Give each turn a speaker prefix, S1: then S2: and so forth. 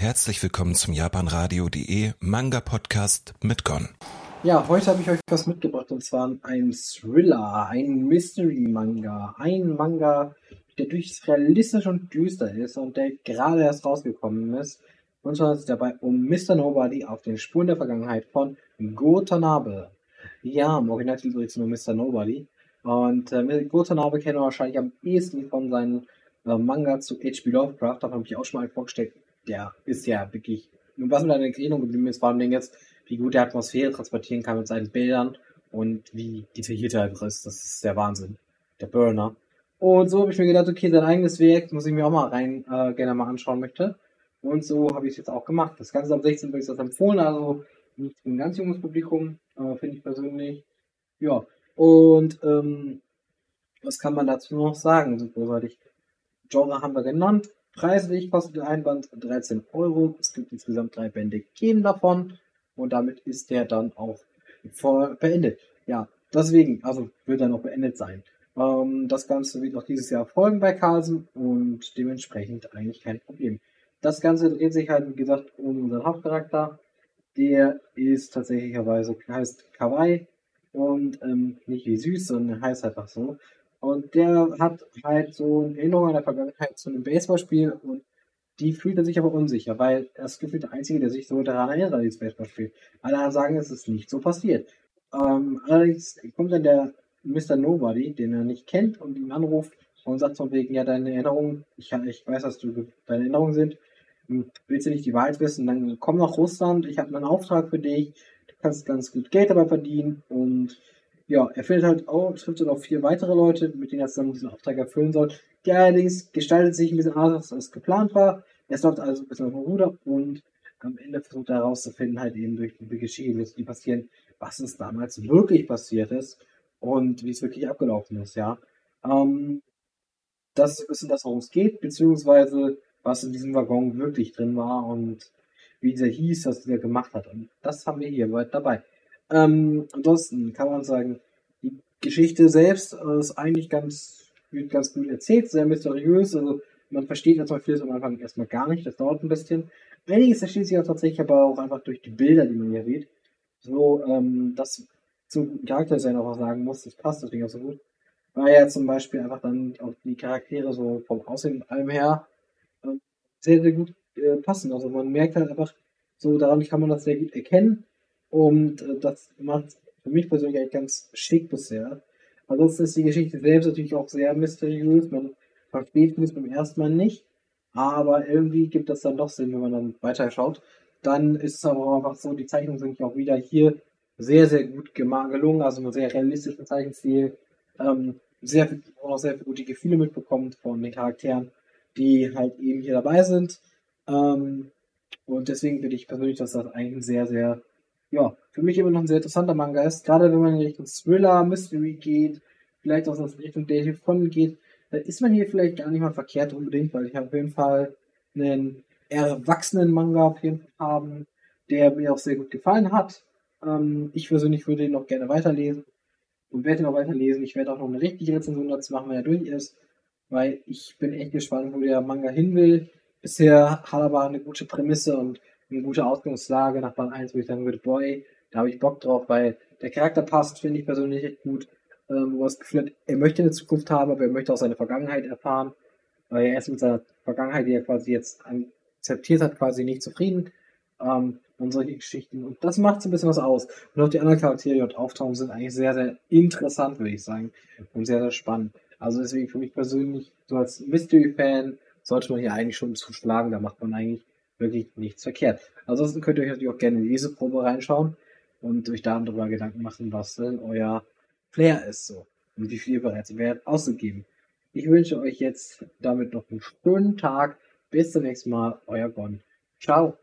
S1: Herzlich willkommen zum japanradio.de Manga Podcast mit Gon.
S2: Ja, heute habe ich euch was mitgebracht und zwar ein Thriller, ein Mystery Manga, ein Manga, der durchaus realistisch und düster ist und der gerade erst rausgekommen ist. Und zwar ist es dabei um Mr. Nobody auf den Spuren der Vergangenheit von Gotanabe. Ja, im Originaltitel übrigens nur Mr. Nobody. Und äh, Gotanabe kennen wir wahrscheinlich am ehesten von seinen äh, Manga zu H.P. Lovecraft. Da habe ich auch schon mal vorgestellt. Der ist ja wirklich, was mit einer Erinnerung geblieben ist, vor allem jetzt, wie gut er Atmosphäre transportieren kann mit seinen Bildern und wie detailliert er einfach ist. Das ist der Wahnsinn. Der Burner. Und so habe ich mir gedacht, okay, sein eigenes Werk muss ich mir auch mal rein äh, gerne mal anschauen möchte. Und so habe ich es jetzt auch gemacht. Das Ganze am 16. wird das empfohlen, also nicht ein ganz junges Publikum, äh, finde ich persönlich. Ja. Und ähm, was kann man dazu noch sagen? So großartig. Genre haben wir genannt. Preislich kostet der Einband 13 Euro. Es gibt insgesamt drei Bände, gehen davon. Und damit ist der dann auch beendet. Ja, deswegen, also wird dann auch beendet sein. Ähm, das Ganze wird auch dieses Jahr folgen bei Carlsen und dementsprechend eigentlich kein Problem. Das Ganze dreht sich halt, wie gesagt, um unseren Hauptcharakter. Der ist tatsächlicherweise, heißt Kawaii und ähm, nicht wie süß, sondern heißt einfach so. Und der hat halt so eine Erinnerung an der Vergangenheit zu einem Baseballspiel und die fühlt er sich aber unsicher, weil ist gefühlt der Einzige, der sich so daran erinnert dieses Baseballspiel. Alle sagen, es ist nicht so passiert. Ähm, allerdings kommt dann der Mr. Nobody, den er nicht kennt und ihn anruft und sagt von wegen, ja, deine Erinnerungen, ich, ich weiß, dass du deine Erinnerungen sind, hm, willst du nicht die Wahrheit wissen, dann komm nach Russland, ich habe einen Auftrag für dich, du kannst ganz gut Geld dabei verdienen und ja, er findet halt auch, trifft dann auch vier weitere Leute, mit denen er zusammen diesen Auftrag erfüllen soll. Der allerdings gestaltet sich ein bisschen anders, als geplant war. Es läuft also ein bisschen auf dem Ruder und am Ende versucht er herauszufinden, halt eben durch die Geschehnisse, die passieren, was es damals wirklich passiert ist und wie es wirklich abgelaufen ist, ja. Ähm, das ist ein bisschen das, worum es geht, beziehungsweise was in diesem Waggon wirklich drin war und wie dieser hieß, was dieser gemacht hat. Und das haben wir hier dabei. Ähm, ansonsten kann man sagen, die Geschichte selbst ist eigentlich ganz, wird ganz gut erzählt, sehr mysteriös. Also man versteht erstmal vieles am Anfang erstmal gar nicht, das dauert ein bisschen. Einiges versteht sich auch tatsächlich aber auch einfach durch die Bilder, die man hier sieht. So, ähm, das zum Charakterdesign auch sagen muss, das passt deswegen auch so gut. Weil ja zum Beispiel einfach dann auch die Charaktere so vom Aussehen und allem her äh, sehr, sehr gut äh, passen. Also man merkt halt einfach, so daran kann man das sehr gut erkennen. Und äh, das macht für mich persönlich eigentlich ganz schick bisher. Ansonsten ist die Geschichte selbst natürlich auch sehr mysteriös. Man versteht es beim ersten Mal nicht. Aber irgendwie gibt das dann doch Sinn, wenn man dann weiter schaut. Dann ist es aber auch einfach so, die Zeichnungen sind auch wieder hier sehr, sehr gut gelungen. Also einen sehr realistischen Zeichenstil. Ähm, sehr, auch sehr gute Gefühle mitbekommt von den Charakteren, die halt eben hier dabei sind. Ähm, und deswegen finde ich persönlich, dass das eigentlich ein sehr, sehr ja, für mich immer noch ein sehr interessanter Manga ist. Gerade wenn man in Richtung Thriller, Mystery geht, vielleicht auch in Richtung Daily Fun geht, dann ist man hier vielleicht gar nicht mal verkehrt unbedingt, weil ich auf jeden Fall einen erwachsenen Manga auf jeden Fall haben, der mir auch sehr gut gefallen hat. Ähm, ich persönlich würde ihn auch gerne weiterlesen und werde ihn auch weiterlesen. Ich werde auch noch eine richtige Rezension dazu machen, wenn er durch ist, weil ich bin echt gespannt, wo der Manga hin will. Bisher hat er aber eine gute Prämisse und eine gute Ausgangslage nach Band 1, wo ich sagen würde, boy, da habe ich Bock drauf, weil der Charakter passt, finde ich persönlich echt gut. Ähm, wo er das Gefühl hat, er möchte eine Zukunft haben, aber er möchte auch seine Vergangenheit erfahren. Weil er ist mit seiner Vergangenheit, die er quasi jetzt akzeptiert hat, quasi nicht zufrieden. Ähm, und solche Geschichten. Und das macht so ein bisschen was aus. Und auch die anderen Charaktere, die dort auftauchen, sind eigentlich sehr, sehr interessant, würde ich sagen. Und sehr, sehr spannend. Also deswegen für mich persönlich, so als Mystery-Fan, sollte man hier eigentlich schon zuschlagen. Da macht man eigentlich wirklich nichts verkehrt. Ansonsten könnt ihr euch natürlich auch gerne in diese Probe reinschauen und euch darüber Gedanken machen, was denn euer Flair ist so und wie viel ihr bereits Wert auszugeben. Ich wünsche euch jetzt damit noch einen schönen Tag. Bis zum nächsten Mal, euer Gon. Ciao.